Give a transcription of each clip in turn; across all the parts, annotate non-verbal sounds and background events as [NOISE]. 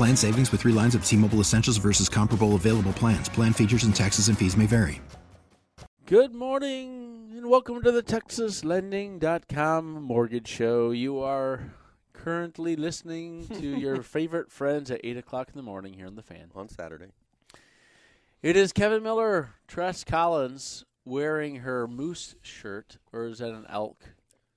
Plan savings with three lines of T Mobile Essentials versus comparable available plans. Plan features and taxes and fees may vary. Good morning and welcome to the TexasLending.com Mortgage Show. You are currently listening to [LAUGHS] your favorite friends at 8 o'clock in the morning here on the fan. on Saturday. It is Kevin Miller, Tress Collins, wearing her moose shirt, or is that an elk?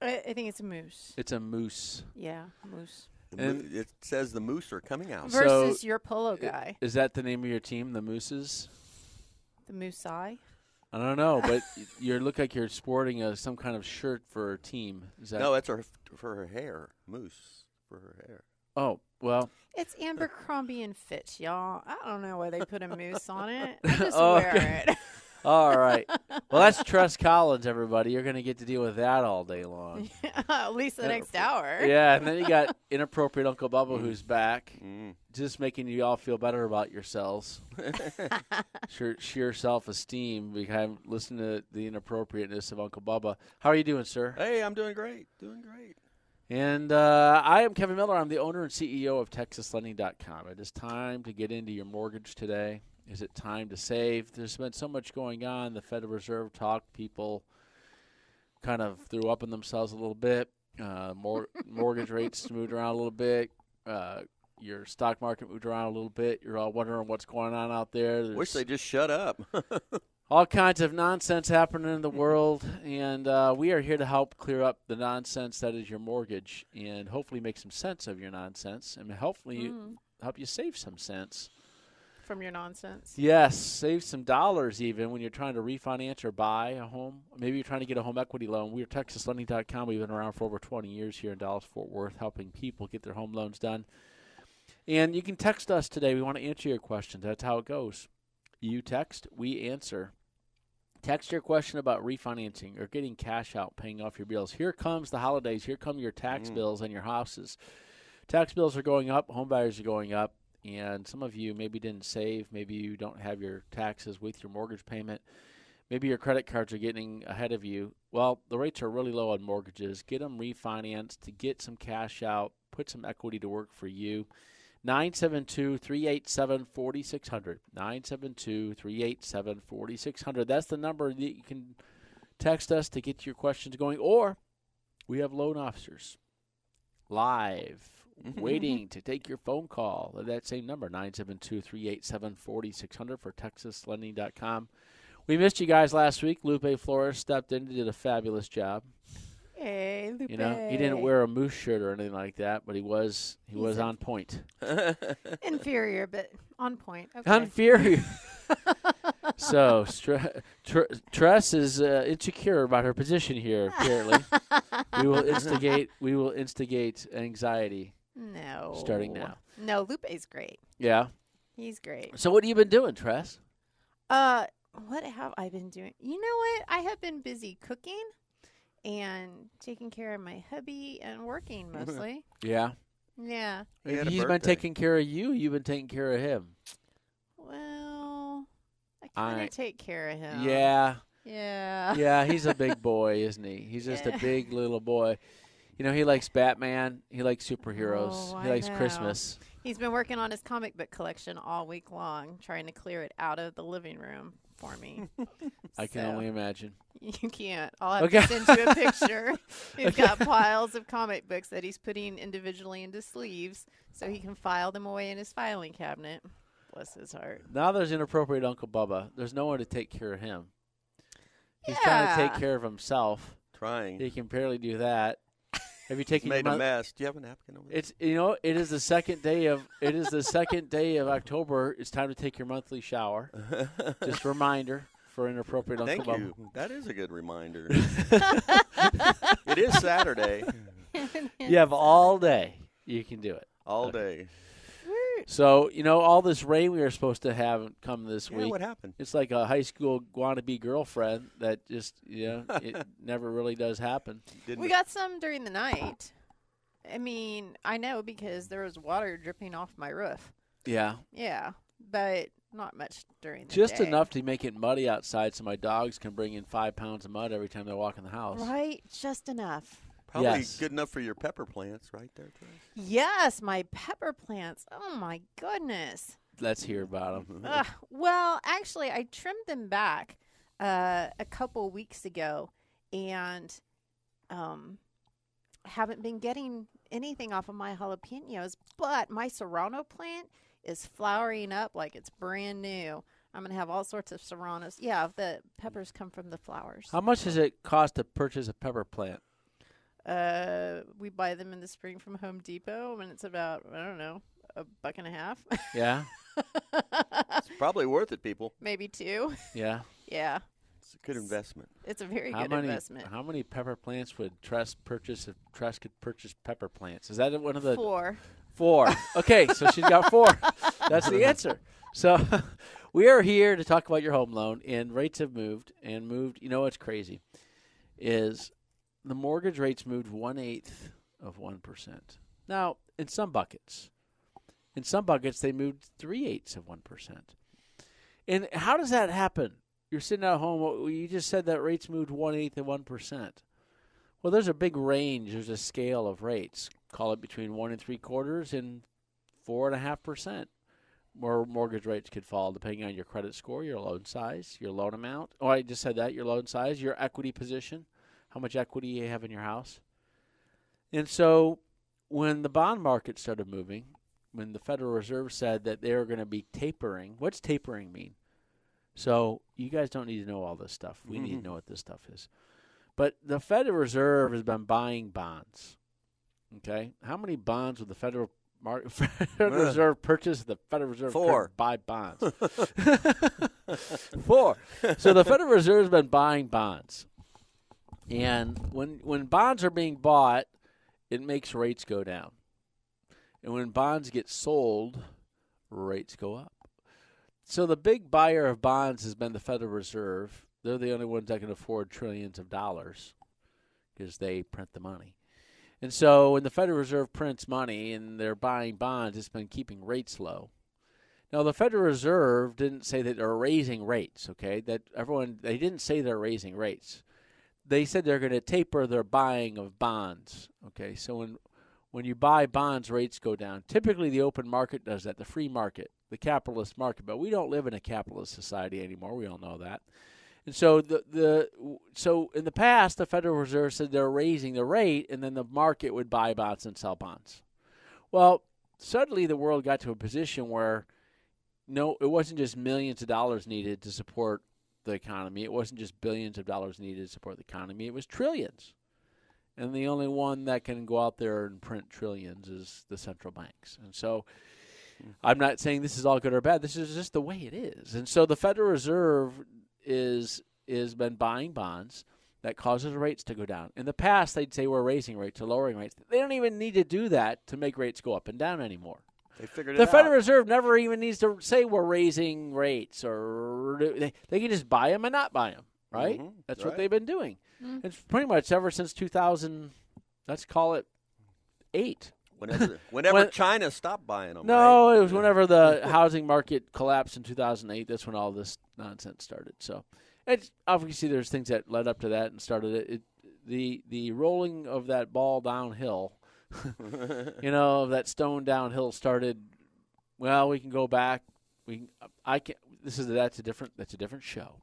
I, I think it's a moose. It's a moose. Yeah, moose. The mo- And- it says the moose are coming out. So- Versus your polo guy, Is that the name of your team, the Mooses? the moose eye. I don't know, but [LAUGHS] you look like you're sporting a, some kind of shirt for a team. Is that? no, that's her for her hair. Moose for her hair. Oh, well, It's Abercrombie and Fitch, y'all. I don't know why they put a moose on it. [LAUGHS] I just Oh, wear okay. it. [LAUGHS] all right. Well, that's [LAUGHS] Tress Collins, everybody. You're going to get to deal with that all day long. [LAUGHS] At least the next hour. Yeah, and then you got [LAUGHS] inappropriate Uncle Bubba who's back, Mm. just making you all feel better about yourselves. sheer, sheer self-esteem. We have listened to the inappropriateness of Uncle Bubba. How are you doing, sir? Hey, I'm doing great. Doing great. And uh, I am Kevin Miller. I'm the owner and CEO of TexasLending.com. It is time to get into your mortgage today. Is it time to save? There's been so much going on. The Federal Reserve talk, people kind of threw up in themselves a little bit. Uh, mor- [LAUGHS] mortgage rates moved around a little bit. Uh, your stock market moved around a little bit. You're all wondering what's going on out there. Wish they just shut up. [LAUGHS] all kinds of nonsense happening in the world, and uh, we are here to help clear up the nonsense that is your mortgage, and hopefully make some sense of your nonsense, and hopefully Mm, help you save some sense. From your nonsense. Yes, save some dollars even when you're trying to refinance or buy a home. Maybe you're trying to get a home equity loan. We're TexasLending.com. We've been around for over 20 years here in Dallas Fort Worth, helping people get their home loans done. And you can text us today. We want to answer your questions. That's how it goes. You text, we answer. Text your question about refinancing or getting cash out, paying off your bills. Here comes the holidays. Here come your tax Mm. bills and your houses. Tax bills are going up. Home buyers are going up and some of you maybe didn't save. Maybe you don't have your taxes with your mortgage payment. Maybe your credit cards are getting ahead of you. Well, the rates are really low on mortgages. Get them refinanced to get some cash out, put some equity to work for you. 972 387 4600. 972 387 4600. That's the number that you can text us to get your questions going. Or we have loan officers live waiting [LAUGHS] to take your phone call at that same number 972-387-4600 for texaslending.com we missed you guys last week. Lupe flores stepped in and did a fabulous job. Hey, Lupe. you know he didn't wear a moose shirt or anything like that but he was he He's was on point. [LAUGHS] Inferior, but on point. Okay. inferior. [LAUGHS] So Stre- Tr- tress is uh, insecure about her position here apparently. We will instigate we will instigate anxiety no. starting now. No, Lupe's great. yeah He's great. so what have you been doing tress Uh, what have I been doing? You know what? I have been busy cooking and taking care of my hubby and working [LAUGHS] mostly. yeah yeah. He had a He's been taking care of you. You've been taking care of him. Well, I kind of take care of him. Yeah, Yeah. yeah. He's a big [LAUGHS] boy, isn't he? He's just Yeah. a big little boy. You know, he likes Batman. He likes superheroes. Oh, he I likes know. Christmas. He's been working on his comic book collection all week long, trying to clear it out of the living room for me. [LAUGHS] I can only imagine. You can't. I'll have Okay. to send you a picture. [LAUGHS] he's got piles of comic books that he's putting individually into sleeves so he can file them away in his filing cabinet. Bless his heart. Now there's inappropriate Uncle Bubba. There's no one to take care of him. He's trying to take care of himself. Trying. He can barely do that. Have you taken your Made a month- mess. Do you have a napkin over there? It's you know it is the second day of it is the second day of October. It's time to take your monthly shower. [LAUGHS] Just a reminder for inappropriate Uncle Thank Bubba. you. That is a good reminder. [LAUGHS] it is Saturday. [LAUGHS] You have all day. You can do it. All day. So you know all this rain we were supposed to have come this Yeah, week. what happened? It's like a high school wannabe girlfriend that just you know [LAUGHS] it never really does happen. Didn't We got some during the night. I mean, I know because there was water dripping off my roof. Yeah, Yeah, but not much during the just day. enough to make it muddy outside, so my dogs can bring in five pounds of mud every time they walk in the house. Right, just enough. Probably Yes. good enough for your pepper plants right there, Trace. Yes, my pepper plants. Oh my goodness. Let's hear about [LAUGHS] them. Ugh, well, actually, I trimmed them back uh, a couple weeks ago, and um, haven't been getting anything off of my jalapenos. But my serrano plant is flowering up like it's brand new. I'm gonna have all sorts of serranos. Yeah, the peppers come from the flowers. How much does it cost to purchase a pepper plant? Uh, we buy them in the spring from Home Depot, and it's about I don't know a buck and a half, Yeah, [LAUGHS] It's probably worth it, people. maybe two. yeah. [LAUGHS] Yeah, It's a good investment. it's a very How good many? investment. How many pepper plants would Tress purchase if Tress could purchase pepper plants? Is that one of the Four. Four. Okay, so she's got four. [LAUGHS] That's the answer. So we are here to talk about your home loan, and rates have moved and moved. You know what's crazy is the mortgage rates moved one eighth of one percent. Now, in some buckets, in some buckets they moved three eighths of one percent. And how does that happen? You're sitting at home. You just said that rates moved one eighth of one percent. Well, there's a big range. There's a scale of rates. Call it between one and three quarters and four and a half percent. More mortgage rates could fall depending on your credit score, your loan size, your loan amount. Oh, I just said that. Your loan size, your equity position, how much equity you have in your house. And so, when the bond market started moving, when the Federal Reserve said that they were going to be tapering, what's tapering mean? So you guys don't need to know all this stuff. We need to know what this stuff is. But the Federal Reserve has been buying bonds. Okay, how many bonds would the Federal Mar- [LAUGHS] Federal Uh, Reserve purchase? The Federal Reserve Four. buy bonds. [LAUGHS] [LAUGHS] Four. So the Federal Reserve's been buying bonds, and when when bonds are being bought, it makes rates go down, and when bonds get sold, rates go up. So the big buyer of bonds has been the Federal Reserve. They're the only ones that can afford trillions of dollars because they print the money. And so when the Federal Reserve prints money and they're buying bonds, it's been keeping rates low. Now the Federal Reserve didn't say that they're raising rates, okay? That everyone they didn't say they're raising rates. They said they're going to taper their buying of bonds, okay? So when when you buy bonds, rates go down. Typically the open market does that, the free market, the capitalist market, but we don't live in a capitalist society anymore. We all know that. And so the the so in the past, the Federal Reserve said they're raising the rate, and then the market would buy bonds and sell bonds. Well, suddenly the world got to a position where no, it wasn't just millions of dollars needed to support the economy. It wasn't just billions of dollars needed to support the economy. It was trillions. And the only one that can go out there and print trillions is the central banks. And so mm-hmm. I'm not saying this is all good or bad. This is just the way it is. And so the Federal Reserve is is been buying bonds that causes rates to go down. In the past, they'd say we're raising rates or lowering rates. They don't even need to do that to make rates go up and down anymore. They figured The it Federal out. Reserve never even needs to say we're raising rates, or they, they can just buy them and not buy them, right? Mhm, That's what they've been doing. It's pretty much ever since 2000. Let's call it eight. Whenever, [LAUGHS] whenever When- China stopped buying them. No, right? it was whenever the [LAUGHS] housing market collapsed in 2008. That's when all this nonsense started. So, it's obviously there's things that led up to that and started it. it the the rolling of that ball downhill, you know, of that stone downhill started. Well, we can go back. We can, I can. This is that's a different that's a different show.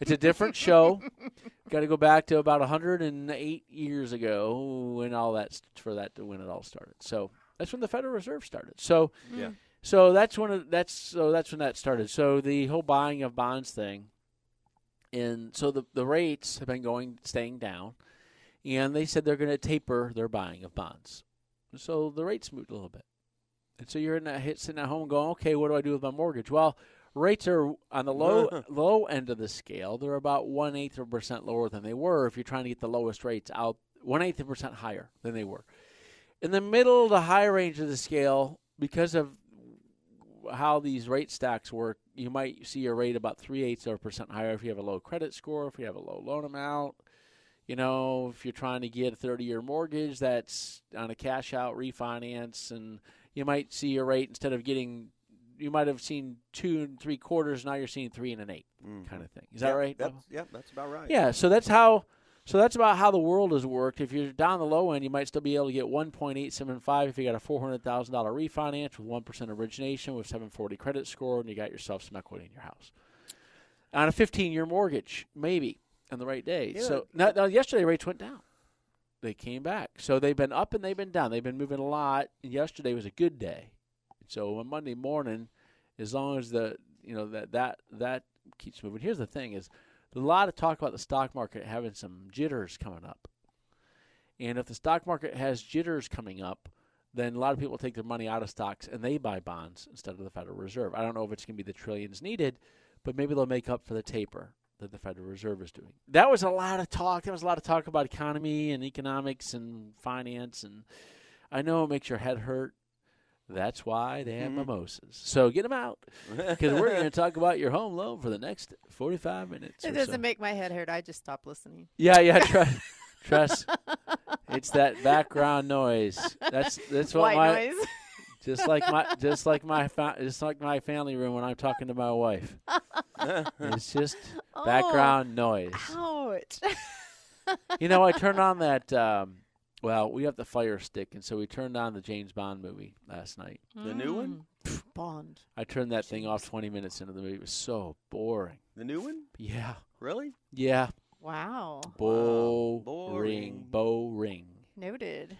It's a different show. [LAUGHS] Got to go back to about 108 years ago when all that for that to when it all started. So that's when the Federal Reserve started. So Yeah. so that's when it, that's so that's when that started. So the whole buying of bonds thing and so the the rates have been going staying down, and they said they're going to taper their buying of bonds. So the rates moved a little bit, and so you're in that hit sitting at home going, okay, what do I do with my mortgage? Well, rates are on the low [LAUGHS] [LAUGHS] low end of the scale. They're about one eighth of a percent lower than they were if you're trying to get the lowest rates out. One eighth of a percent higher than they were. In the middle to high range of the scale, because of how these rate stacks work, you might see your rate about three eighths of a percent higher if you have a low credit score, if you have a low loan amount. You know, if you're trying to get a 30 year mortgage that's on a cash out refinance, and you might see your rate instead of getting, you might have seen two and three quarters, now you're seeing three and an 8 mm-hmm. kind of thing. Is that right? That's, yep, that's about right. Yeah, so that's how so that's about how the world has worked. If you're down the low end, you might still be able to get 1.875 if you got a $400,000 refinance with 1% origination with 740 credit score and you got yourself some equity in your house. On a 15-year mortgage, maybe on the right day. Yeah. So now, now yesterday rates went down. They came back. So they've been up and they've been down. They've been moving a lot. And yesterday was a good day. So on Monday morning, as long as the you know that that that keeps moving. Here's the thing: is a lot of talk about the stock market having some jitters coming up. And if the stock market has jitters coming up, then a lot of people take their money out of stocks and they buy bonds instead of the Federal Reserve. I don't know if it's going to be the trillions needed, but maybe they'll make up for the taper that the Federal Reserve is doing. That was a lot of talk. There was a lot of talk about economy and economics and finance. And I know it makes your head hurt. That's why they have mm-hmm. mimosas. So get them out because we're going [LAUGHS] to talk about your home loan for the next 45 minutes. It doesn't so. make my head hurt. I just stop listening. Yeah, yeah, [LAUGHS] Tress. Tress. It's that background noise. That's that's what White my noise. Just like my just like my fa- just like my family room when I'm talking to my wife. [LAUGHS] It's just background noise. Oh, Ouch. [LAUGHS] You know, I turned on that. Um, well, we have the Fire Stick, and so we turned on the James Bond movie last night. The new one? Mm. Bond. I turned that thing off 20 minutes into the movie. It was so boring. The new one? Yeah, Really? yeah, Wow. boring, boring. boring. Noted.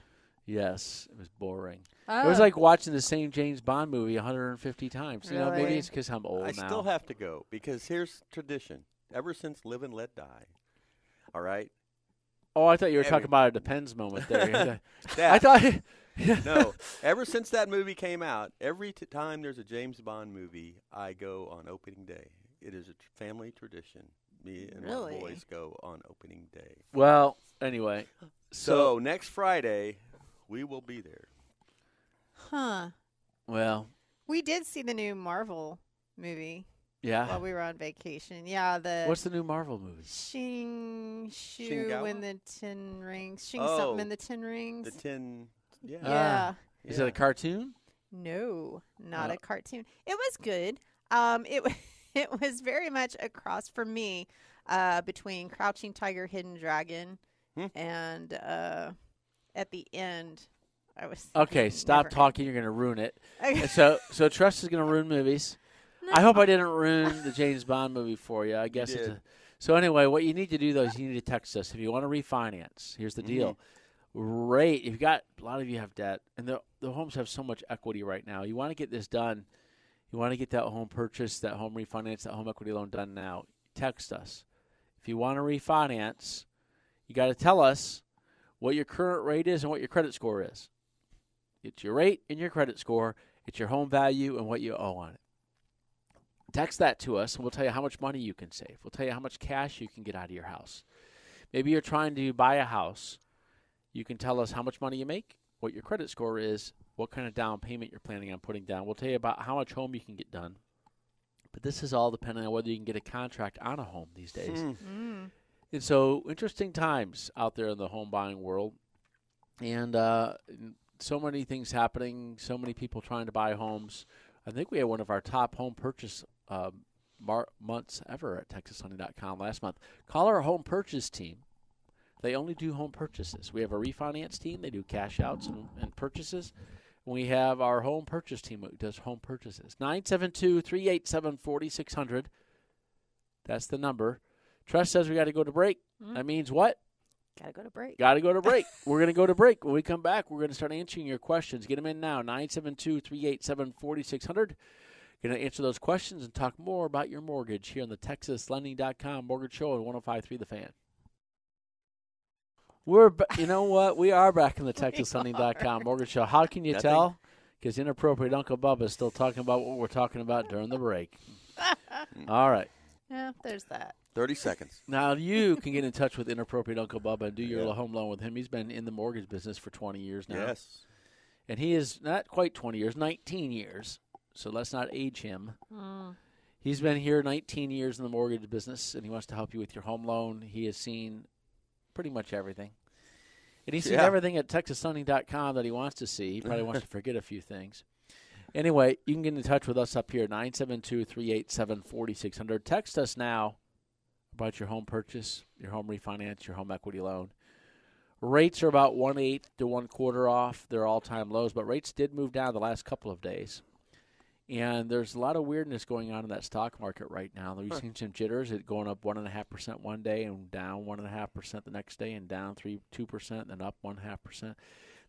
Yes, it was boring. Oh. It was oh. like watching the same James Bond movie 150 times. You know, maybe it's because I'm old I now. still have to go because here's tradition. Ever since Live and Let Die. All right? oh, I thought you were Every- talking about a depends moment there. [LAUGHS] I That- thought. [LAUGHS] no. Ever since that movie came out, every t- time there's a James Bond movie, I go on opening day. It is a tr- family tradition. Me and Really? my boys go on opening day. Well, anyway, So, next Friday, we will be there. Huh. well, We did see the new Marvel movie yeah. while we were on vacation. Yeah, the What's the new Marvel movie? Shing Shu Shingawa? in the Ten Rings. Shing Oh, something in the Ten Rings. The tin. Yeah. yeah. Is it a cartoon? No, not Oh. a cartoon. It was good. Um, it wa- [LAUGHS] it was very much a cross for me uh, between Crouching Tiger, Hidden Dragon, Hmm. and uh, at the end, I was [LAUGHS] Okay, stop never- talking. You're going to ruin it. [LAUGHS] Okay. So, so Tress is going to ruin movies. I hope I didn't ruin the James Bond movie for you. I guess it's did. a, so. Anyway, what you need to do though is you need to text us if you want to refinance. Here's the Mm-hmm. deal: rate. If you got a lot of you have debt, and the the homes have so much equity right now. You want to get this done. You want to get that home purchase, that home refinance, that home equity loan done now. Text us. If you want to refinance, you got to tell us what your current rate is and what your credit score is. It's your rate and your credit score. It's your home value and what you owe on it. Text that to us, and we'll tell you how much money you can save. We'll tell you how much cash you can get out of your house. Maybe you're trying to buy a house. You can tell us how much money you make, what your credit score is, what kind of down payment you're planning on putting down. We'll tell you about how much home you can get done. But this is all depending on whether you can get a contract on a home these days. Mm. And so, interesting times out there in the home buying world, and uh, so many things happening. So many people trying to buy homes. I think we had one of our top home purchase uh, mar- months ever at TexasHoney.com last month. Call our home purchase team. They only do home purchases. We have a refinance team. They do cash outs and, and purchases. We have our home purchase team that does home purchases. 972 387 4600. That's the number. Tress says we got to go to break. Mm-hmm. That means what? Gotta go to break. Got to go to [LAUGHS] break. we're going to go to break. When we come back, we're going to start answering your questions. Get them in now. 972 387 4600. We're going to answer those questions and talk more about your mortgage here on the TexasLending.com Mortgage Show on 105.3 The Fan. We're, ba- you know what? We are back in the [LAUGHS] TexasLending.com Mortgage Show. How can you Nothing. tell? Because inappropriate Uncle Bubba is still talking about what we're talking about during the break. [LAUGHS] All right. Yeah, there's that. 30 seconds. Now you can get in touch with inappropriate Uncle Bubba and do your Yeah. home loan with him. He's been in the mortgage business for 20 years now. Yes. And he is not quite 20 years, 19 years. So let's not age him. Mm. He's been here 19 years in the mortgage business, and he wants to help you with your home loan. He has seen pretty much everything. And he's seen everything at TexasLending.com that he wants to see. He probably wants to [LAUGHS] forget a few things. Anyway, you can get in touch with us up here, 972 387 4600. Text us now about your home purchase, your home refinance, your home equity loan. Rates are about one eighth to one quarter off their all time lows, but rates did move down the last couple of days. And there's a lot of weirdness going on in that stock market right now. We've seen some jitters, it going up one and a half percent one day and down one and a half percent the next day and down three two percent, and then up one half percent.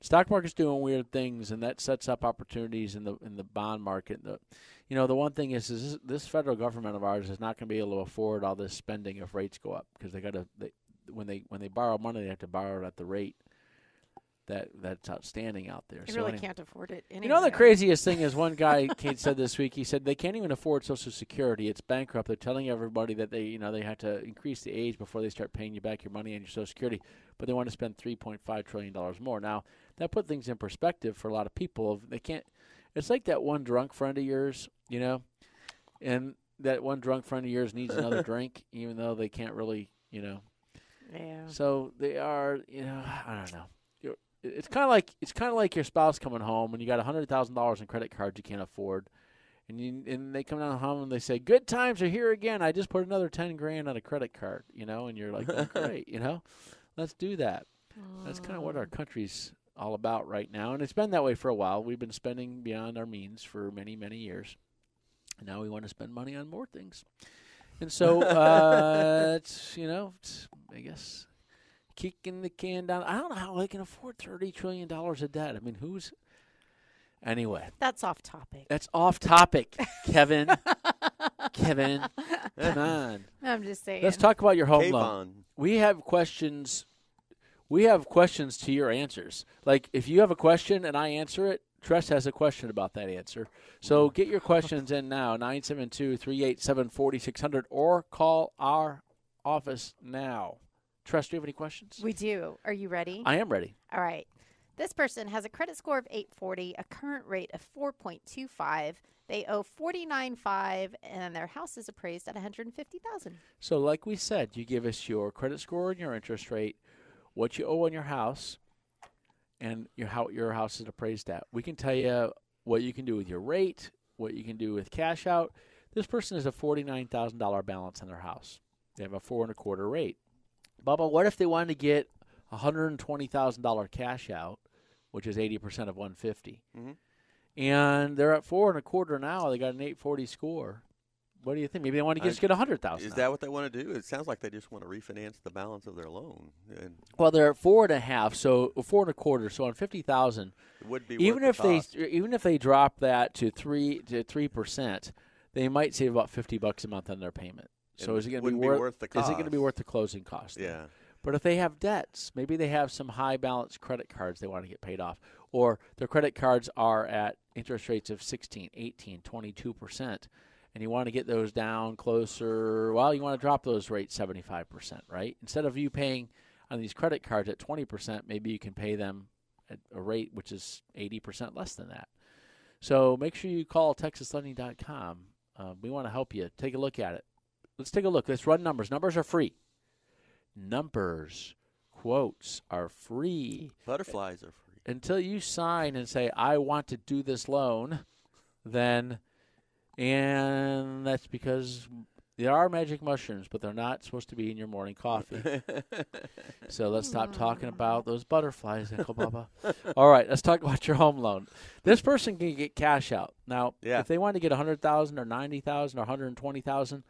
Stock market's doing weird things, and that sets up opportunities in the in the bond market. The, you know, the one thing is, is this, this federal government of ours is not going to be able to afford all this spending if rates go up because they got to when they when they borrow money, they have to borrow it at the rate that that's outstanding out there. You So really any- can't afford it. you know the craziest thing is one guy [LAUGHS] Kate said this week. He said they can't even afford Social Security. It's bankrupt. They're telling everybody that they you know they have to increase the age before they start paying you back your money and your Social Security, but they want to spend three point five trillion dollars more. Now that put things in perspective for a lot of people. Of They can't. It's like that one drunk friend of yours, you know, and that one drunk friend of yours needs another [LAUGHS] drink, even though they can't really, you know. Yeah. So they are, you know, I don't know. You're, it's kind of like it's kind of like your spouse coming home and you got a hundred thousand dollars in credit cards you can't afford, and you and they come down home and they say, "Good times are here again. I just put another ten grand on a credit card," you know, and you're like, oh, [LAUGHS] "Great, you know, let's do that." That's kind of what our country's all about right now, and it's been that way for a while. We've been spending beyond our means for many, many years. And now we want to spend money on more things, and so [LAUGHS] uh, it's you know, it's, I guess kicking the can down. I don't know how they can afford thirty trillion dollars of debt. I mean, who's anyway? That's off topic. That's off topic, Kevin. [LAUGHS] Kevin, come on. I'm just saying. Let's talk about your home loan. We have questions. We have questions to your answers. Like if you have a question and I answer it, Tress has a question about that answer. So get your questions in now 972-387-4600 or call our office now. Tress, do you have any questions? We do. Are you ready? I am ready. All right. This person has a credit score of 840, a current rate of 4.25. They owe 49.5 and their house is appraised at 150,000. So, like we said, you give us your credit score and your interest rate, what you owe on your house, and your how your house is appraised at. We can tell you what you can do with your rate, what you can do with cash out. This person has a forty-nine thousand dollar balance on their house. They have a four and a quarter rate. Bubba, what if they wanted to get hundred and twenty thousand dollar cash out, which is eighty percent of one fifty, Mhm. and they're at four and a quarter now? They got an eight forty score. What do you think? Maybe they want to I- just get a hundred thousand. Is that what they want to do? It sounds like they just want to refinance the balance of their loan. And Well, they're at four and a half, so four and a quarter. So on fifty thousand, would be even worth if the they cost. even if they drop that to three to three percent, they might save about fifty bucks a month on their payment. So And is it going to be wouldn't be worth? worth the Is it going to be worth the closing cost? Yeah. But if they have debts, maybe they have some high balance credit cards they want to get paid off, or their credit cards are at interest rates of 16, 18, 22%, and you want to get those down closer. Well, you want to drop those rates 75%, right? Instead of you paying on these credit cards at 20%, maybe you can pay them at a rate which is 80% less than that. So make sure you call TexasLending.com. Uh, we want to help you. Take a look at it. Let's take a look. Let's run numbers. Numbers are free numbers, quotes are free Butterflies are free. until you sign and say I want to do this loan. Then, and that's because there are magic mushrooms, but they're not supposed to be in your morning coffee. [LAUGHS] so let's stop hmm. talking about those butterflies, Uncle Bubba. All right, let's talk about your home loan. This person can get cash out now. Yeah. If they want to get a hundred thousand or ninety thousand or hundred and twenty thousand,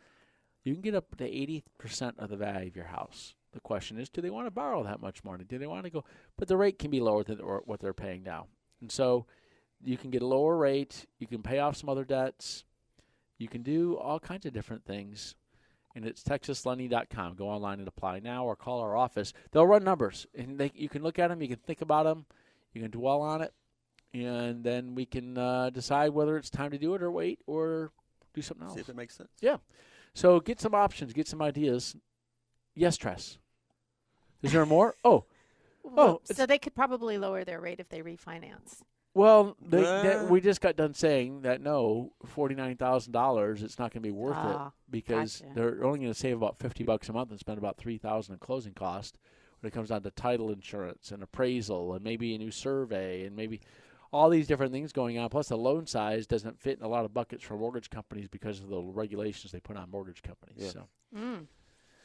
you can get up to eighty percent of the value of your house. The question is, do they want to borrow that much money? Do they want to go? But the rate can be lower than what they're paying now, and so you can get a lower rate. You can pay off some other debts. You can do all kinds of different things. And it's texaslending.com. Go online and apply now or call our office. They'll run numbers. And they, you can look at them, you can think about them, you can dwell on it, and then we can uh, decide whether it's time to do it or wait or do something else. See if it makes sense. Yeah. So get some options, get some ideas. Yes, Tress. Is there more? Oh, Well, it's- so they could probably lower their rate if they refinance. Well, they, they- Uh. we just got done saying that no, forty nine thousand dollars. It's not going to be worth Ah, it because gotcha. they're only going to save about fifty bucks a month and spend about three thousand in closing cost. When it comes down to title insurance and appraisal and maybe a new survey and maybe all these different things going on. Plus, the loan size doesn't fit in a lot of buckets for mortgage companies because of the regulations they put on mortgage companies. Yeah. So, Mm.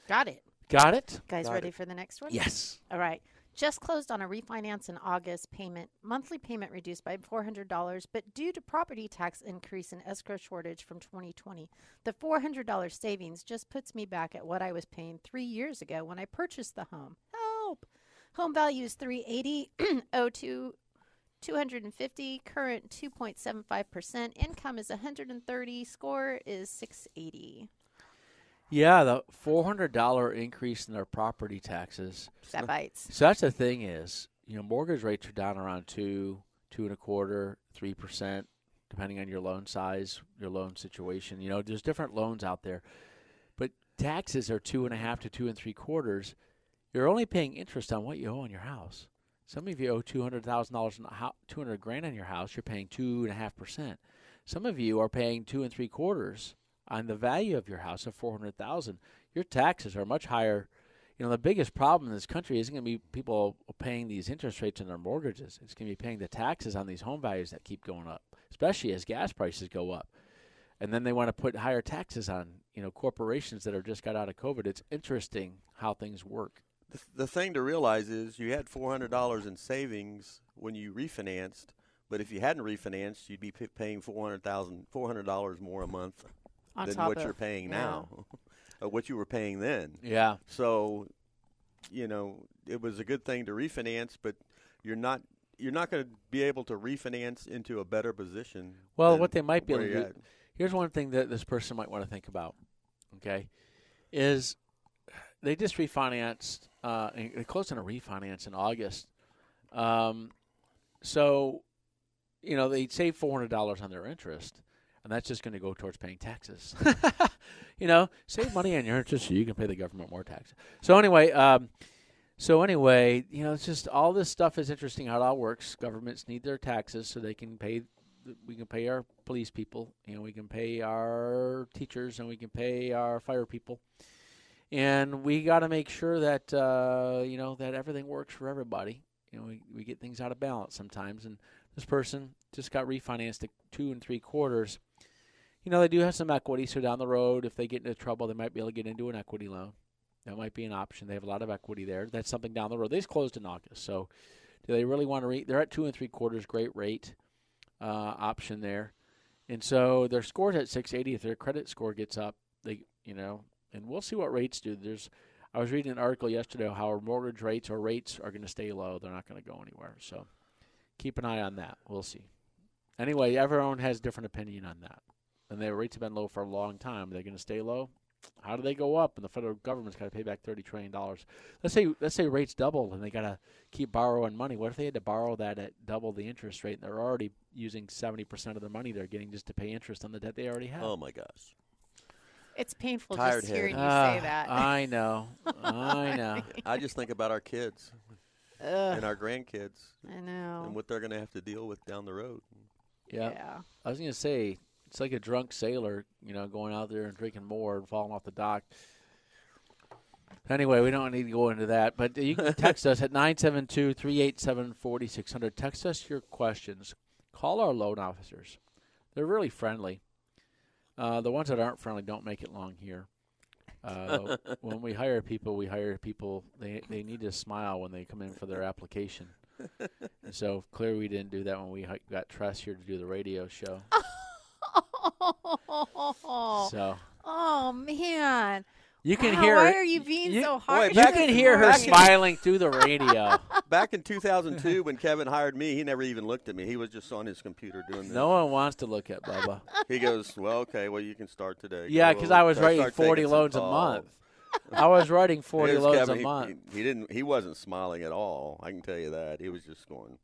Got it. got it? Guys, Got ready it. for the next one? Yes. All right. Just closed on a refinance in August. Payment monthly payment reduced by four hundred dollars, but due to property tax increase and escrow shortage from 2020, the four hundred dollars savings just puts me back at what I was paying three years ago when I purchased the home. Help! Home value is 380, owe to 250, current 2.75%, income is 130, score is 680. Yeah, the four hundred dollar increase in their property taxes. That bites. So that's the thing is, you know, mortgage rates are down around two, two and a quarter, three percent, depending on your loan size, your loan situation. You know, there's different loans out there, but taxes are two and a half to two and three quarters. You're only paying interest on what you owe on your house. Some of you owe two hundred thousand dollars, two hundred grand on your house. You're paying two and a half percent. Some of you are paying two and three quarters on the value of your house of four hundred thousand. Your taxes are much higher you know the biggest problem in this country isn't going to be people paying these interest rates on their mortgages. It's going to be paying the taxes on these home values that keep going up, especially as gas prices go up. And then they want to put higher taxes on you know corporations that are just got out of COVID. It's interesting how things work. The, the thing to realize is you had four hundred dollars in savings when you refinanced, but if you hadn't refinanced, you'd be paying four hundred thousand, four hundred dollars more a month On than top what of, you're paying yeah. now, [LAUGHS] or what you were paying then. Yeah, So, you know, it was a good thing to refinance, but you're not you're not going to be able to refinance into a better position. Well, what they might be able to you're do- at. Here's one thing that this person might want to think about. Okay, is they just refinanced. Uh, and they closed on a refinance in August. Um, so, you know, they saved four hundred dollars on their interest, and that's just going to go towards paying taxes. [LAUGHS] [LAUGHS] you know, save money on your interest so you can pay the government more taxes. So anyway, um, so anyway, you know, it's just all this stuff is interesting how it all works. Governments need their taxes so they can pay. We can pay our police people, you know, we can pay our teachers, and we can pay our fire people, and we got to make sure that uh, you know that everything works for everybody. You know, we we get things out of balance sometimes, and this person just got refinanced at two and three quarters. You know, they do have some equity, so down the road, if they get into trouble, they might be able to get into an equity loan. That might be an option. They have a lot of equity there. That's something down the road. They just closed in August, so do they really want to? Re- they're at two and three quarters, great rate uh, option there, and so their scores at 680. If their credit score gets up, they you know, and we'll see what rates do. There's, I was reading an article yesterday how mortgage rates or rates are going to stay low. They're not going to go anywhere. So keep an eye on that. We'll see. Anyway, everyone has different opinion on that, and their rates have been low for a long time. They're going to stay low. How do they go up? And the federal government's got to pay back thirty trillion dollars. Let's say let's say rates double and they got to keep borrowing money. What if they had to borrow that at double the interest rate? and They're already using seventy percent of the money they're getting just to pay interest on the debt they already have. Oh my gosh. It's painful Tired just head. hearing you Ah, say that. [LAUGHS] I know. I [LAUGHS] know. I just think about our kids Ugh, and our grandkids I know. and what they're going to have to deal with down the road. Yeah. Yeah. I was gonna say it's like a drunk sailor, you know, going out there and drinking more and falling off the dock. Anyway, we don't need to go into that, but you can [LAUGHS] text us at 972-387-4600. Text us your questions. Call our loan officers. They're really friendly. Uh, the ones that aren't friendly don't make it long here. Uh, [LAUGHS] when we hire people, we hire people. They they need to smile when they come in for their application. [LAUGHS] and so clearly, we didn't do that when we got Tress here to do the radio show. So Oh man. You can Wow, hear. Why are you being you, so Wait, harsh? You can in- hear her back in- smiling through the radio. [LAUGHS] Back in 2002, when Kevin hired me, he never even looked at me. He was just on his computer doing this. no one wants to look at Bubba. He goes, "Well, okay, well, you can start today." Yeah, because I was writing 40 some loads a month. I was writing 40 Here's loads Kevin, a he- month. He, he didn't. He wasn't smiling at all. I can tell you that. He was just going.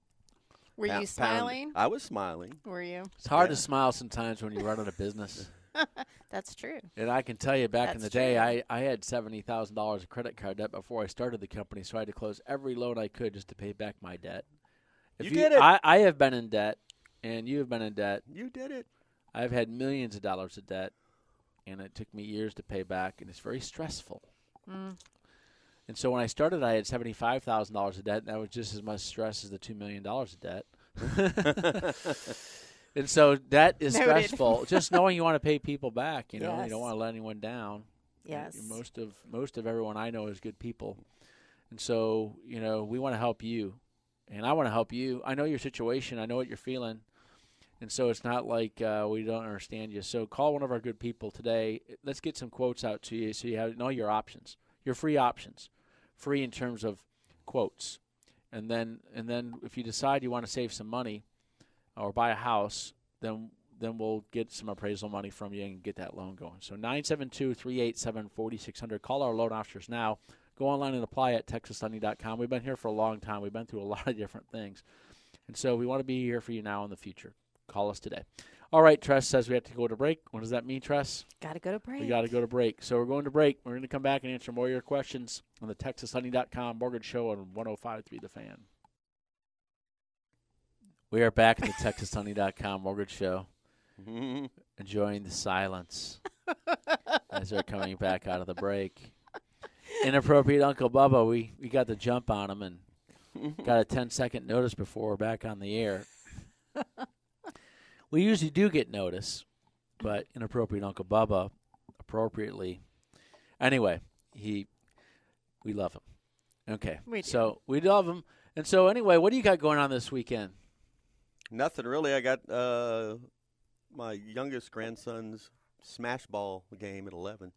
Were pound- you pound- smiling? I was smiling. Were you? It's hard Yeah. to smile sometimes when you're running a business. [LAUGHS] That's true. And I can tell you, back in That's the day. I, I had seventy thousand dollars of credit card debt before I started the company, so I had to close every loan I could just to pay back my debt. You did it. I, I have been in debt, and you have been in debt. You did it. I've had millions of dollars of debt, and it took me years to pay back, and it's very stressful. Mm. And so when I started, I had seventy-five thousand dollars of debt, and that was just as much stress as the two million dollars of debt. [LAUGHS] and so that is Noted. stressful. [LAUGHS] just knowing you want to pay people back, you know, you don't want to let anyone down. Yes. Most of most of everyone I know is good people, and so you know we want to help you, and I want to help you. I know your situation. I know what you're feeling, and so it's not like uh, we don't understand you. So call one of our good people today. Let's get some quotes out to you so you have know your options, your free options, free in terms of quotes, and then and then if you decide you want to save some money or buy a house, then then we'll get some appraisal money from you and get that loan going. So 972-387-4600. Call our loan officers now. Go online and apply at texaslending.com. We've been here for a long time. We've been through a [LAUGHS] lot of different things. And so we want to be here for you now in the future. Call us today. All right, Tress says we have to go to break. What does that mean, Tress? Got to go to break. We got to go to break. So we're going to break. We're going to come back and answer more of your questions on the TexasLending.com Mortgage Show on 105.3 The Fan. We are back at the [LAUGHS] TexasLending.com Mortgage Show, [LAUGHS] enjoying the silence [LAUGHS] as they're coming back out of the break. Inappropriate Uncle Bubba, we, we got the jump on him and got a 10 second notice before we're back on the air. We usually do get notice, but inappropriate Uncle Bubba appropriately. Anyway, he we love him. Okay. We do. So we love him. And so anyway, what do you got going on this weekend? Nothing really. I got uh, my youngest grandson's smash ball game at 11.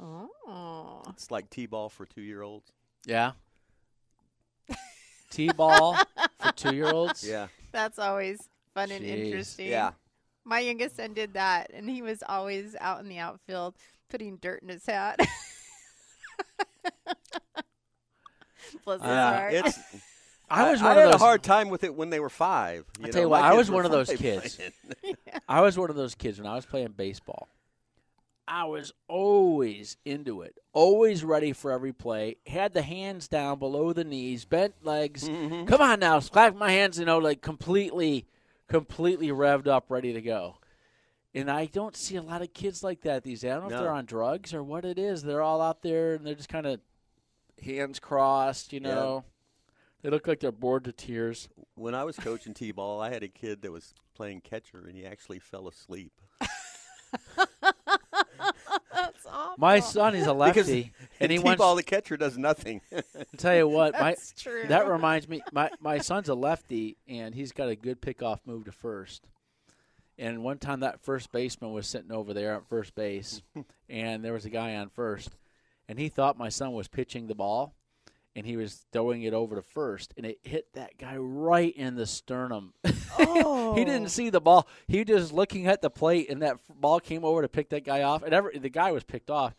Oh. It's like t-ball for two-year-olds. Yeah. [LAUGHS] T ball for two year olds? Yeah, That's always fun and interesting. yeah. My youngest son did that, and he was always out in the outfield putting dirt in his hat. [LAUGHS] Bless his Uh, heart. It's. I was I, one I of had those a hard time with it when they were five. You I'll know, tell you what, I kids was one of those kids. [LAUGHS] playing. I was one of those kids when I was playing baseball. I was always into it, always ready for every play. Had the hands down below the knees, bent legs. Mm-hmm. Come on now, clap my hands, you know, like completely, completely revved up, ready to go. And I don't see a lot of kids like that these days. I don't know if they're on drugs or what it is. They're all out there and they're just kind of hands crossed, you Yeah. know. They look like they're bored to tears. When I was coaching t-ball, I had a kid that was playing catcher, and he actually fell asleep. [LAUGHS] That's awful. My son is a [LAUGHS] lefty, in and he t-ball, the catcher does nothing. I'll [LAUGHS] tell you what, my That's true. that reminds me. My my son's a lefty, and he's got a good pickoff move to first. And one time, that first baseman was sitting over there at first base, [LAUGHS] and there was a guy on first, and he thought my son was pitching the ball, and he was throwing it over to first, and it hit that guy right in the sternum. Oh. [LAUGHS] he didn't see the ball. He was just looking at the plate, and that f- ball came over to pick that guy off, and every, the guy was picked off,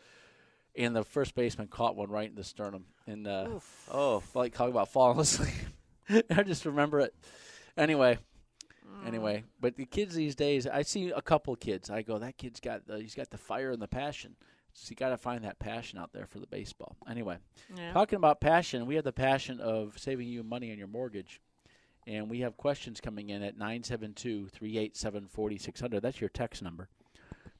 and the first baseman caught one right in the sternum, and uh, oh, like talking about falling [LAUGHS] asleep. I just remember it. Anyway, anyway, but the kids these days, I see a couple kids. I go, that kid's got the, he's got the fire and the passion. So you got to find that passion out there for the baseball. Anyway, Yeah. talking about passion, we have the passion of saving you money on your mortgage. And we have questions coming in at 972 387 4600. That's your text number.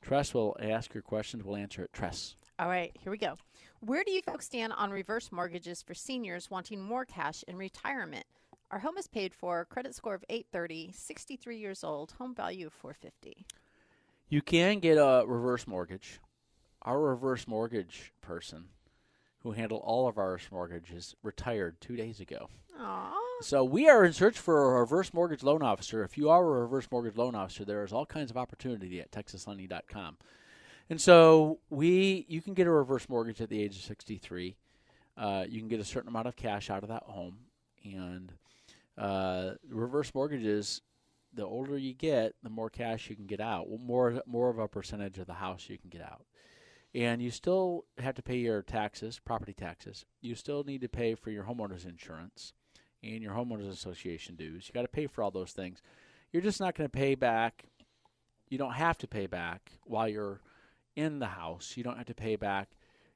Tress will ask your questions. We'll answer it. Tress. All right, here we go. Where do you folks stand on reverse mortgages for seniors wanting more cash in retirement? Our home is paid for, credit score of 830, 63 years old, home value of 450. You can get a reverse mortgage. Our reverse mortgage person who handled all of our reverse mortgages retired two days ago. Aww. So we are in search for a reverse mortgage loan officer. If you are a reverse mortgage loan officer, there is all kinds of opportunity at texaslending.com. And so we, you can get a reverse mortgage at the age of 63. Uh, you can get a certain amount of cash out of that home, and uh, reverse mortgages. The older you get, the more cash you can get out. Well, more more of a percentage of the house you can get out, and you still have to pay your taxes, property taxes. You still need to pay for your homeowners insurance and your homeowners association dues. You got to pay for all those things. You're just not going to pay back. You don't have to pay back while you're in the house. You don't have to pay back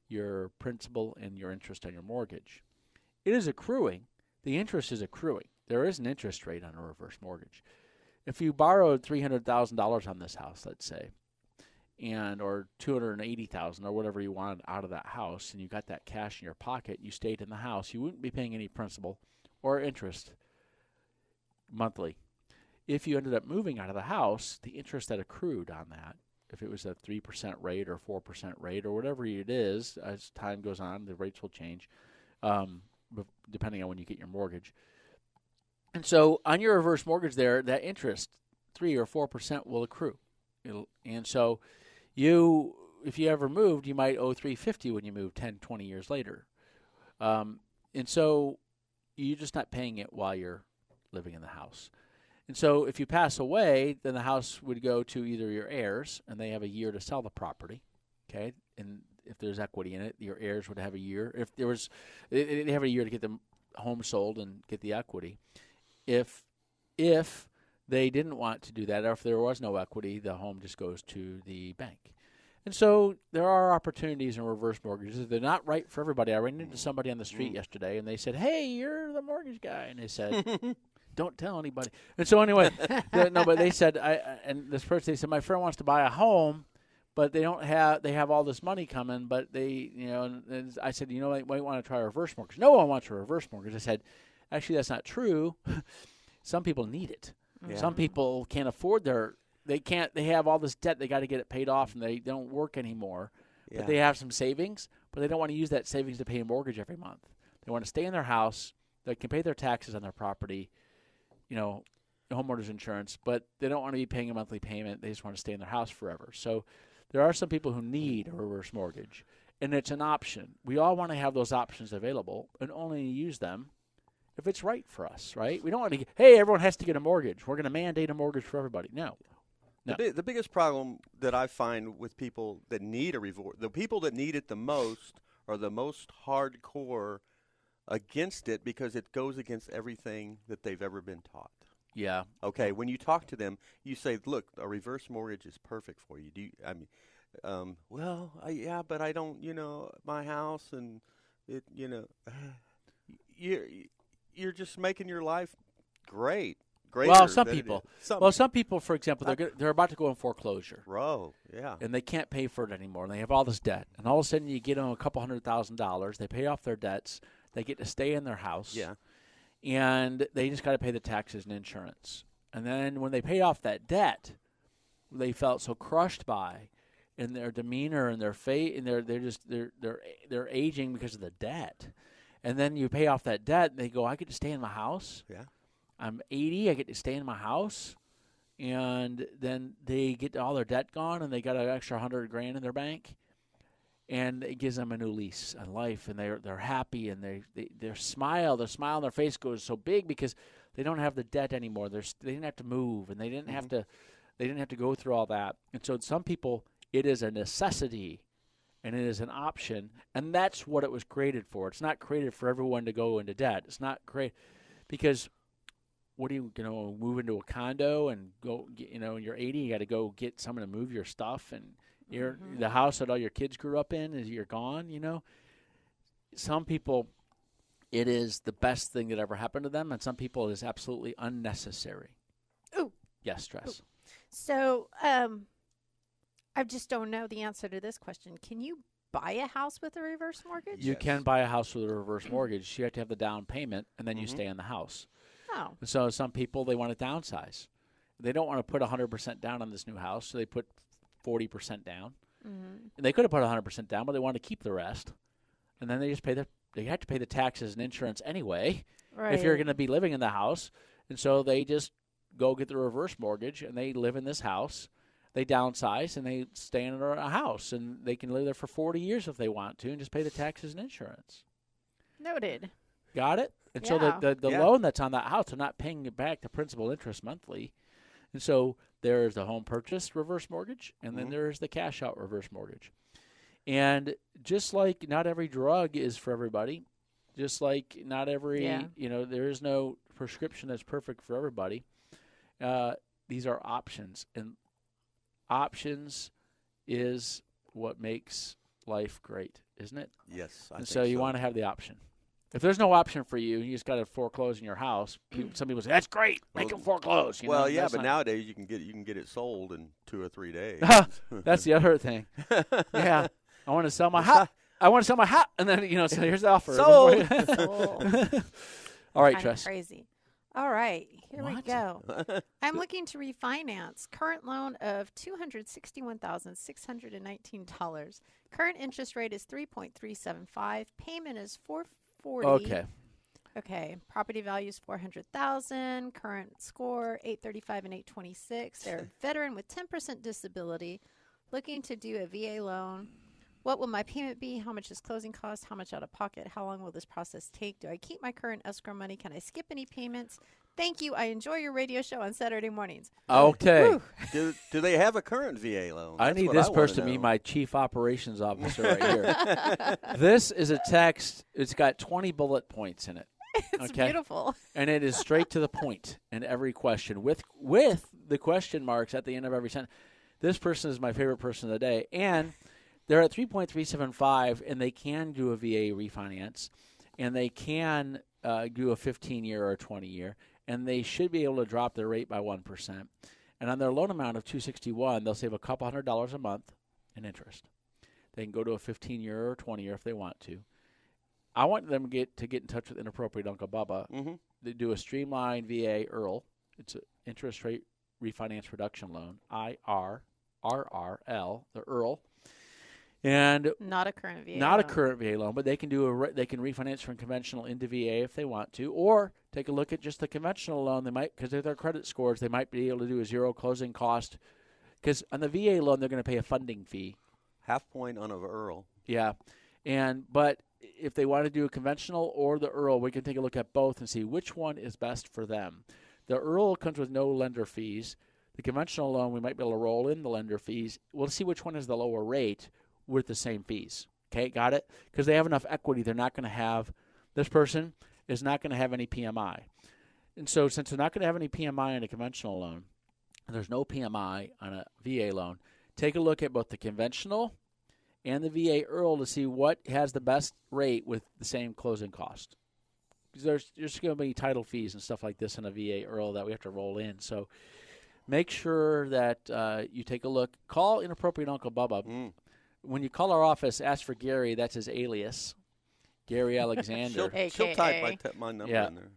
your principal and your interest on your mortgage. It is accruing. The interest is accruing. There is an interest rate on a reverse mortgage. If you borrowed three hundred thousand dollars on this house, let's say, and or two hundred eighty thousand or whatever you wanted out of that house, and you got that cash in your pocket, you stayed in the house, you wouldn't be paying any principal or interest monthly. If you ended up moving out of the house, the interest that accrued on that, if it was a 3% rate or 4% rate or whatever it is, as time goes on, the rates will change um, depending on when you get your mortgage. And so on your reverse mortgage there, that interest, 3 or 4% will accrue. It'll, and so you if you ever moved, you might owe 350 when you move 10, 20 years later. Um, and so you're just not paying it while you're living in the house. And so if you pass away, then the house would go to either your heirs, and they have a year to sell the property. Okay, and if there's equity in it, your heirs would have a year. If there was, they have a year to get the home sold and get the equity. If if they didn't want to do that, or if there was no equity, the home just goes to the bank. And so there are opportunities in reverse mortgages. They're not right for everybody. I ran into somebody on the street mm. yesterday, and they said, "Hey, you're the mortgage guy," and they said, [LAUGHS] "Don't tell anybody." And so anyway, the, no, but they said, "I," and this person they said, "My friend wants to buy a home." But they don't have. They have all this money coming, but they, you know. And, and I said, you know, might want to try a reverse mortgage. No one wants a reverse mortgage. I said, actually, that's not true. [LAUGHS] Some people need it. Yeah. Some people can't afford their they can't they have all this debt they got to get it paid off and they don't work anymore yeah. but they have some savings but they don't want to use that savings to pay a mortgage every month they want to stay in their house they can pay their taxes on their property you know homeowners insurance but they don't want to be paying a monthly payment they just want to stay in their house forever so there are some people who need a reverse mortgage and it's an option we all want to have those options available and only use them if it's right for us, right? We don't want to. Get, Hey, everyone has to get a mortgage. We're going to mandate a mortgage for everybody. No, no. The, the biggest problem that I find with people that need a reward, the people that need it the most are the most hardcore against it because it goes against everything that they've ever been taught. Yeah. Okay. When you talk to them, you say, "Look, a reverse mortgage is perfect for you." Do you, I mean, um, well, I, yeah, but I don't, you know, my house and it, you know, [SIGHS] you're you're just making your life great well, some people. Some well, some people, for example, they're they're about to go in foreclosure. Bro, yeah. And they can't pay for it anymore. And they have all this debt. And all of a sudden, you get them a couple hundred thousand dollars. They pay off their debts. They get to stay in their house. Yeah. And they just got to pay the taxes and insurance. And then when they pay off that debt, they felt so crushed by, in their demeanor and their fate, and they're they're just they're they're they're aging because of the debt. And then you pay off that debt, and they go, "I get to stay in my house." Yeah I'm 80. I get to stay in my house, and then they get all their debt gone, and they got an extra hundred grand in their bank, and it gives them a new lease on life, and they're they're happy, and they, they their smile, their smile on their face goes so big because they don't have the debt anymore. They're, they didn't have to move, and they didn't mm-hmm. have to they didn't have to go through all that. And so some people, it is a necessity and it is an option and that's what it was created for it's not created for everyone to go into debt it's not created because what are you you know move into a condo and go get, you know you're 80 you got to go get someone to move your stuff and you're mm-hmm. the house that all your kids grew up in is you're gone you know some people it is the best thing that ever happened to them and some people it is absolutely unnecessary Ooh. yes stress Ooh. so um i just don't know the answer to this question can you buy a house with a reverse mortgage you yes. can buy a house with a reverse mortgage you have to have the down payment and then mm-hmm. you stay in the house Oh. So some people they want to downsize. They don't want to put 100% down on this new house, so they put 40% down. Mm-hmm. And they could have put 100% down, but they want to keep the rest. And then they just pay the they have to pay the taxes and insurance anyway right. if you're going to be living in the house. And so they just go get the reverse mortgage and they live in this house. They downsize and they stay in a house and they can live there for 40 years if they want to and just pay the taxes and insurance. Noted. Got it? And so the, the, the Yeah. loan that's on that house, they're not paying it back the principal interest monthly. And so there's the home purchase reverse mortgage, and then Mhm. there's the cash out reverse mortgage. And just like not every drug is for everybody, just like not every, Yeah. you know, there is no prescription that's perfect for everybody. Uh, these are options, and options is what makes life great, isn't it? Yes. I and think so you want to have the option. If there's no option for you, you just got to foreclose in your house. [CLEARS THROAT] people- Some people say that's great, make Well, them foreclose. You well, know, yeah, that's but not- nowadays you can get you can get it sold in two or three days. [LAUGHS] that's the other thing. [LAUGHS] Yeah, I want to sell my hat. I want to sell my hat, and then you know, so here's the offer. Sold. [LAUGHS] Sold. All right, Kinda Tress. crazy. All right, here we go. [LAUGHS] I'm looking to refinance. Current loan of two hundred sixty-one thousand six hundred and nineteen dollars. Current interest rate is three point three seven five. Payment is four forty. Okay. Okay. Property value is four hundred thousand. Current score eight thirty-five and eight twenty-six. They're a [LAUGHS] veteran with ten percent disability. Looking to do a VA loan. What will my payment be? How much is closing cost? How much out of pocket? How long will this process take? Do I keep my current escrow money? Can I skip any payments? Thank you. I enjoy your radio show on Saturday mornings. Okay. [LAUGHS] Do, do they have a current VA loan? I need this wanna person to be my chief operations officer right here. [LAUGHS] [LAUGHS] this is a text. It's got 20 bullet points in it. It's Okay. beautiful. and it is straight to the point in every question with with the question marks at the end of every sentence. This person is my favorite person of the day, and they're at 3.375, and they can do a VA refinance, and they can uh, do a 15 year or 20 year, and they should be able to drop their rate by one percent. And on their loan amount of 261, they'll save a couple hundred dollars a month in interest. They can go to a 15 year or 20 year if they want to. I want them to get to get in touch with inappropriate Uncle Bubba Mhm. they do a streamlined VA EARL. It's an interest rate refinance reduction loan. I R R R L, the EARL, and Not a current VA. not a loan. current VA loan, but they can do a re- they can refinance from conventional into VA if they want to, or take a look at just the conventional loan. They might because of their credit scores, they might be able to do a zero closing cost. Because on the VA loan, they're going to pay a funding fee. half point on a Earl. Yeah, and but if they want to do a conventional or the Earl, we can take a look at both and see which one is best for them. The Earl comes with no lender fees. The conventional loan, we might be able to roll in the lender fees. We'll see which one is the lower rate with the same fees. Okay, got it? Because they have enough equity, they're not going to have this person is not going to have any PMI. And so, since they're not going to have any PMI on a conventional loan, there's no PMI on a VA loan, take a look at both the conventional and the VA Earl to see what has the best rate with the same closing cost. 'Cause There's there's going to be title fees and stuff like this in a VA Earl that we have to roll in. So make sure that uh, you take a look. Call inappropriate Uncle Bubba. Mm. When you call our office, ask for Gary. That's his alias, Gary [LAUGHS] Alexander. She'll, she'll type my, te- my number Yeah. in there.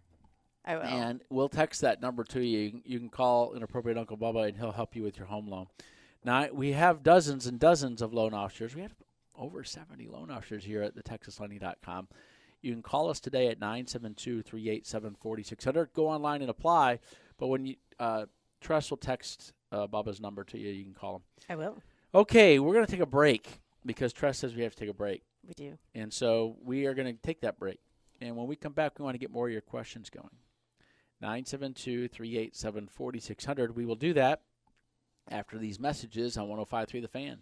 I will. And we'll text that number to you. You can, you can call inappropriate Uncle Bubba, and he'll help you with your home loan. Now we have dozens and dozens of loan officers. We have over 70 loan officers here at the TexasLending.com. You can call us today at 972-387-4600. Go online and apply. But when you uh, Tress will text uh, Bubba's number to you, you can call him. I will. Okay, we're going to take a break because Tress says we have to take a break. We do. And so we are going to take that break. And when we come back, we want to get more of your questions going. 972 387 4600. We will do that after these messages on 1053 The Fan.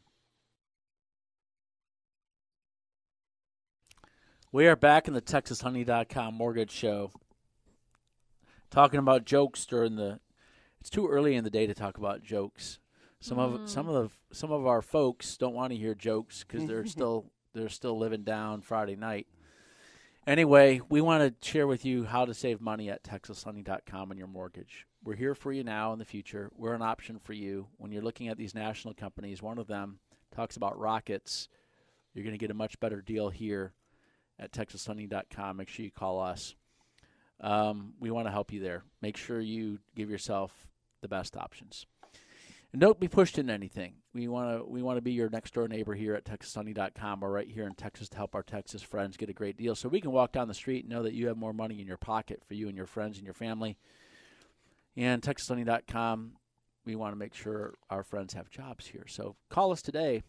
We are back in the TexasHoney.com mortgage show talking about jokes during the. It's too early in the day to talk about jokes. Some of some of the some of our folks don't want to hear jokes because they're [LAUGHS] still they're still living down Friday night. Anyway, we want to share with you how to save money at TexasHoney.com on your mortgage. We're here for you now in the future. We're an option for you when you're looking at these national companies. One of them talks about rockets. You're going to get a much better deal here at TexasHoney.com. Make sure you call us. Um, we want to help you there. Make sure you give yourself the best options. And don't be pushed into anything. We want to we want to be your next door neighbor here at TexasSunny.com or right here in Texas to help our Texas friends get a great deal. So we can walk down the street and know that you have more money in your pocket for you and your friends and your family. And TexasSunny.com, we want to make sure our friends have jobs here. So call us today.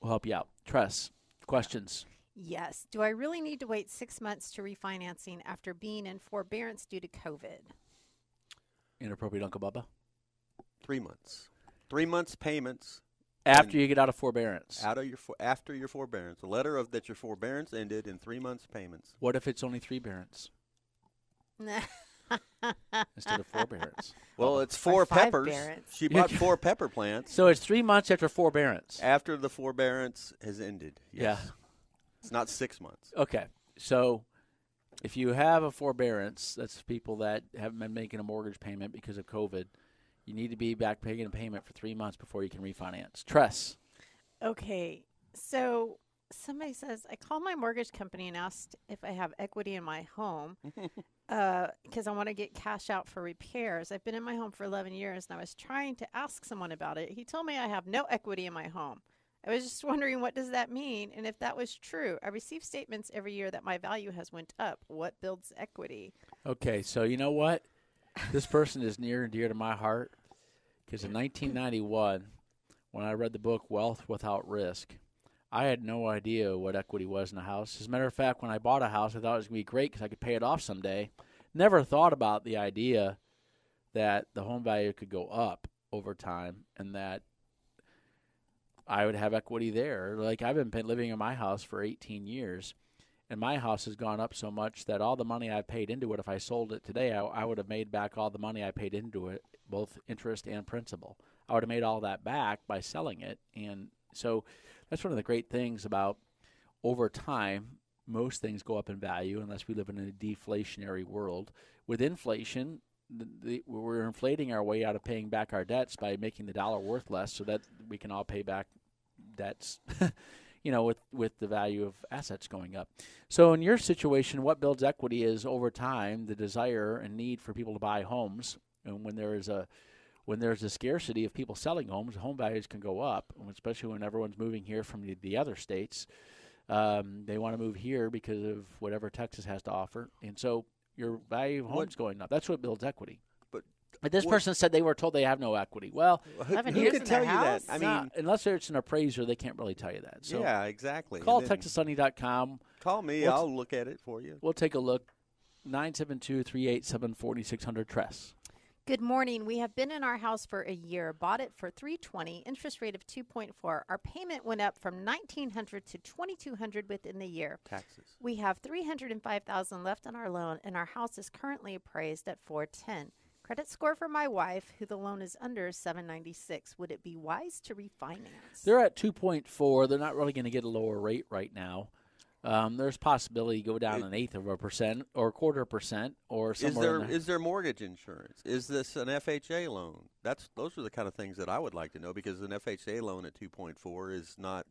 We'll help you out. Tress, questions? Yes. Do I really need to wait six months to refinancing after being in forbearance due to COVID? Inappropriate Uncle Bubba? Three months. Three months payments After you get out of forbearance. out of your for, after your forbearance. A letter of that your forbearance ended in three months payments. What if it's only three bearance [LAUGHS] instead of forbearance? Well, it's four peppers. bearance. She bought [LAUGHS] four pepper plants So it's three months after forbearance. after the forbearance has ended. Yes. Yeah. It's not six months. Okay. So if you have a forbearance, that's people that haven't been making a mortgage payment because of COVID, you need to be back paying a payment for three months before you can refinance. Tress. Okay. So somebody says, I called my mortgage company and asked if I have equity in my home [LAUGHS] uh, because I want to get cash out for repairs. I've been in my home for 11 years and I was trying to ask someone about it. He told me I have no equity in my home. I was just [LAUGHS] wondering what does that mean and if that was true. I receive statements every year that my value has went up. What builds equity? Okay, so you know what? This person is near and dear to my heart because in 1991, when I read the book Wealth Without Risk, I had no idea what equity was in a house. As a matter of fact, when I bought a house, I thought it was going to be great because I could pay it off someday. Never thought about the idea that the home value could go up over time and that I would have equity there. Like I've been living in my house for 18 years, and my house has gone up so much that all the money I've paid into it, if I sold it today, I, I would have made back all the money I paid into it, both interest and principal. I would have made all that back by selling it, and so that's one of the great things about over time. Most things go up in value unless we live in a deflationary world. With inflation, the, the, we're inflating our way out of paying back our debts by making the dollar worth less, so that we can all pay back debts. [LAUGHS] you know, with with the value of assets going up. So in your situation, what builds equity is over time the desire and need for people to buy homes, and when there is a when there's a scarcity of people selling homes, home values can go up, especially when everyone's moving here from the, the other states. Um, they want to move here because of whatever Texas has to offer, and so your value of What- homes going up. That's what builds equity. But But this what- person said they were told they have no equity. Well, who, who can tell their you that? house? I not- mean, unless it's an appraiser, they can't really tell you that. So yeah, exactly. call And then TexasSunny.com. Call me. What's- I'll look at it for you. We'll take a look. 972 387 4600 Tress. Good morning. We have been in our house for a year, bought it for 320, interest rate of 2.4. Our payment went up from 1900 to 2200 within the year. Taxes. We have 305,000 left on our loan and our house is currently appraised at 410. Credit score for my wife, who the loan is under 796. Would it be wise to refinance? They're at 2.4. They're not really going to get a lower rate right now. Um, there's possibility you go down It- an eighth of a percent or a quarter percent or Is somewhere. there in there. is there mortgage insurance? Is this an FHA loan? That's those are the kind of things that I would like to know because an FHA loan at 2.4 is not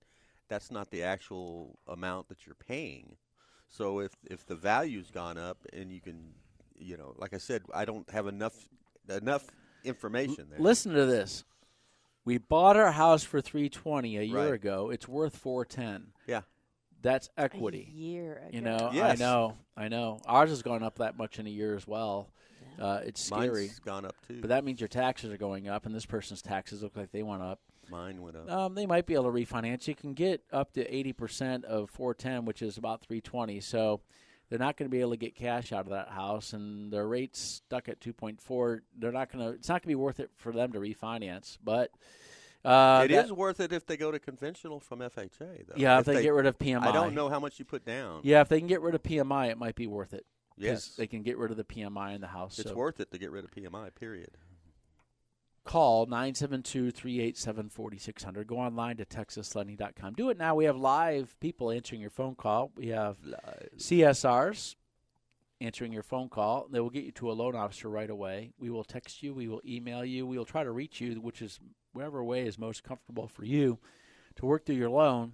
that's not the actual amount that you're paying. So if if the value's gone up and you can you know, like I said, I don't have enough enough information there. Listen to this. We bought our house for 320 a year Right. ago. It's worth 410. Yeah. That's A equity. year ago. You know, Yes. I know, I know. Ours has gone up that much in a year as well. Uh, it's scary, Mine's gone up too. but that means your taxes are going up, and this person's taxes look like they went up. Mine went up. Um, they might be able to refinance. You can get up to eighty percent of four ten, which is about three twenty. So they're not going to be able to get cash out of that house, and their rate's stuck at two point four. They're not going to. It's not going to be worth it for them to refinance, but. Uh, It is that- worth it if they go to conventional from FHA though. Yeah, if, they, get rid of PMI. I don't know how much you put down. Yeah, if they can get rid of PMI, it might be worth it. Yes. they can get rid of the PMI in the house. It's so worth it to get rid of PMI. Period. Call 972-387-4600. Go online to texaslending.com. Do it now. We have live people answering your phone call. We have CSRs answering your phone call. They will get you to a loan officer right away. We will text you. We will email you. We will try to reach you, which is whatever way is most comfortable for you to work through your loan.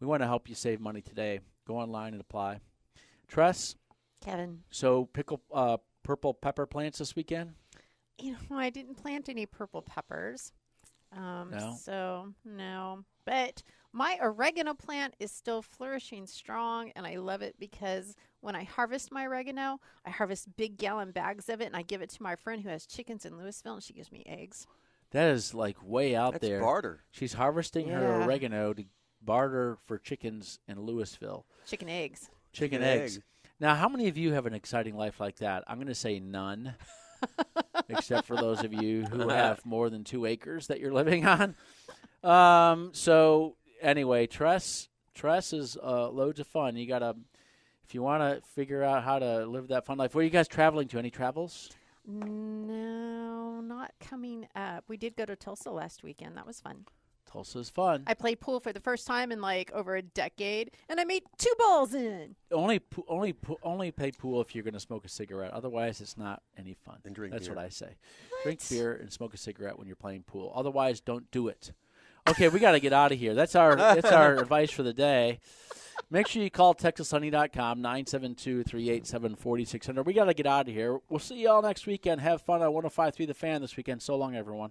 We want to help you save money today. Go online and apply. Tress, Kevin, so pickle uh, purple pepper plants this weekend? You know, I didn't plant any purple peppers. Um, No? So, no. But my oregano plant is still flourishing strong, and I love it because when I harvest my oregano, I harvest big gallon bags of it, and I give it to my friend who has chickens in Lewisville, and she gives me eggs. That is like way out That's there. barter. She's harvesting her oregano to barter for chickens in Lewisville. Chicken eggs. Chicken, Chicken eggs. egg. Now, how many of you have an exciting life like that? I'm going to say none, [LAUGHS] except for those of you who [LAUGHS] have more than two acres that you're living on. Um, so anyway, Tress Tress is uh, loads of fun. You got to, if you want to figure out how to live that fun life. Where are you guys traveling to? Any travels? No, not coming up. We did go to Tulsa last weekend. That was fun. Tulsa's fun. I played pool for the first time in like over a decade, and I made two balls in. only po- only po- only play pool if you're going to smoke a cigarette. Otherwise, it's not any fun. And drink That's beer. what I say. Drink beer and smoke a cigarette when you're playing pool. Otherwise, don't do it. Okay, we got to get out of here. That's our that's our [LAUGHS] advice for the day. Make sure you call TexasSunny.com 972-387-4600. We got to get out of here. We'll see you all next weekend. Have fun on 105.3 The Fan this weekend. So long, everyone.